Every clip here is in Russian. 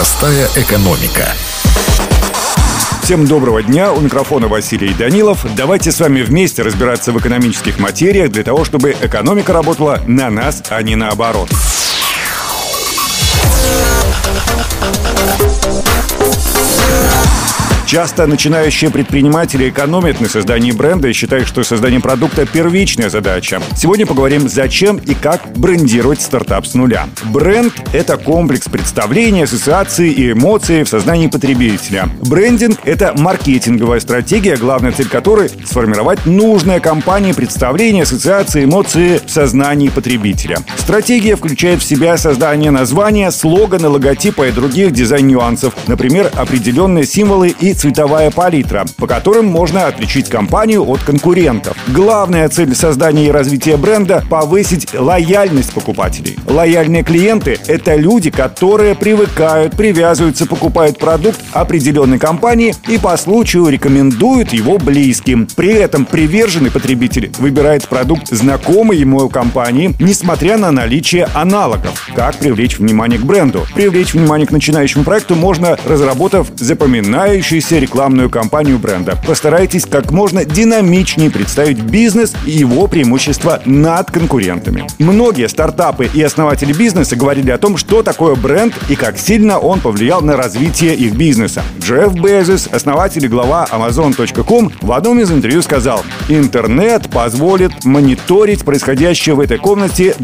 Простая экономика. Всем доброго дня, у микрофона Василий Данилов. Давайте с вами вместе разбираться в экономических материях для того, чтобы экономика работала на нас, а не наоборот. Часто начинающие предприниматели экономят на создании бренда и считают, что создание продукта – первичная задача. Сегодня поговорим, зачем и как брендировать стартап с нуля. Бренд – это комплекс представлений, ассоциаций и эмоций в сознании потребителя. Брендинг – это маркетинговая стратегия, главная цель которой – сформировать нужное компании представление, ассоциации, эмоции в сознании потребителя. Стратегия включает в себя создание названия, слогана, логотипа и других дизайн-нюансов, например, определенные символы и цветовая палитра, по которым можно отличить компанию от конкурентов. Главная цель создания и развития бренда – повысить лояльность покупателей. Лояльные клиенты – это люди, которые привыкают, привязываются, покупают продукт определенной компании и по случаю рекомендуют его близким. При этом приверженный потребитель выбирает продукт знакомой ему компании, несмотря на наличие аналогов. Как привлечь внимание к бренду? Привлечь внимание к начинающему проекту можно, разработав запоминающийся запустите рекламную кампанию бренда. Постарайтесь как можно динамичнее представить бизнес и его преимущества над конкурентами. Многие стартапы и основатели бизнеса говорили о том, что такое бренд и как сильно он повлиял на развитие их бизнеса. Джефф Безос, основатель и глава Amazon.com, в одном из интервью сказал, «Интернет позволит мониторить происходящее в этой комнате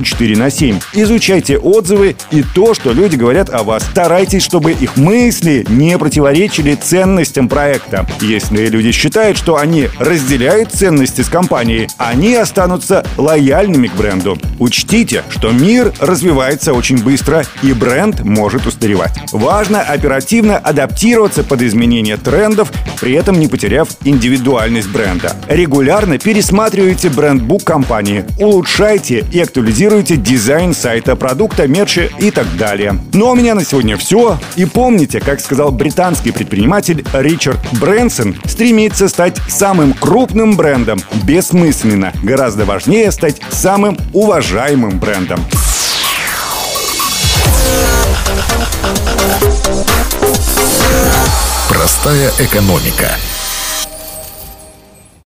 24 на 7. Изучайте отзывы и то, что люди говорят о вас. Старайтесь, чтобы их мысли не противоречили ценностям проекта. Если люди считают, что они разделяют ценности с компанией, они останутся лояльными к бренду. Учтите, что мир развивается очень быстро и бренд может устаревать. Важно оперативно адаптироваться под изменения трендов, при этом не потеряв индивидуальность бренда. Регулярно пересматривайте брендбук компании, улучшайте и актуализируйте дизайн сайта, продукта, мерча и так далее. Ну а у меня на сегодня все. И помните, как сказал британский предприниматель Ричард Брэнсон стремится стать самым крупным брендом бессмысленно. Гораздо важнее стать самым уважаемым брендом. Простая экономика.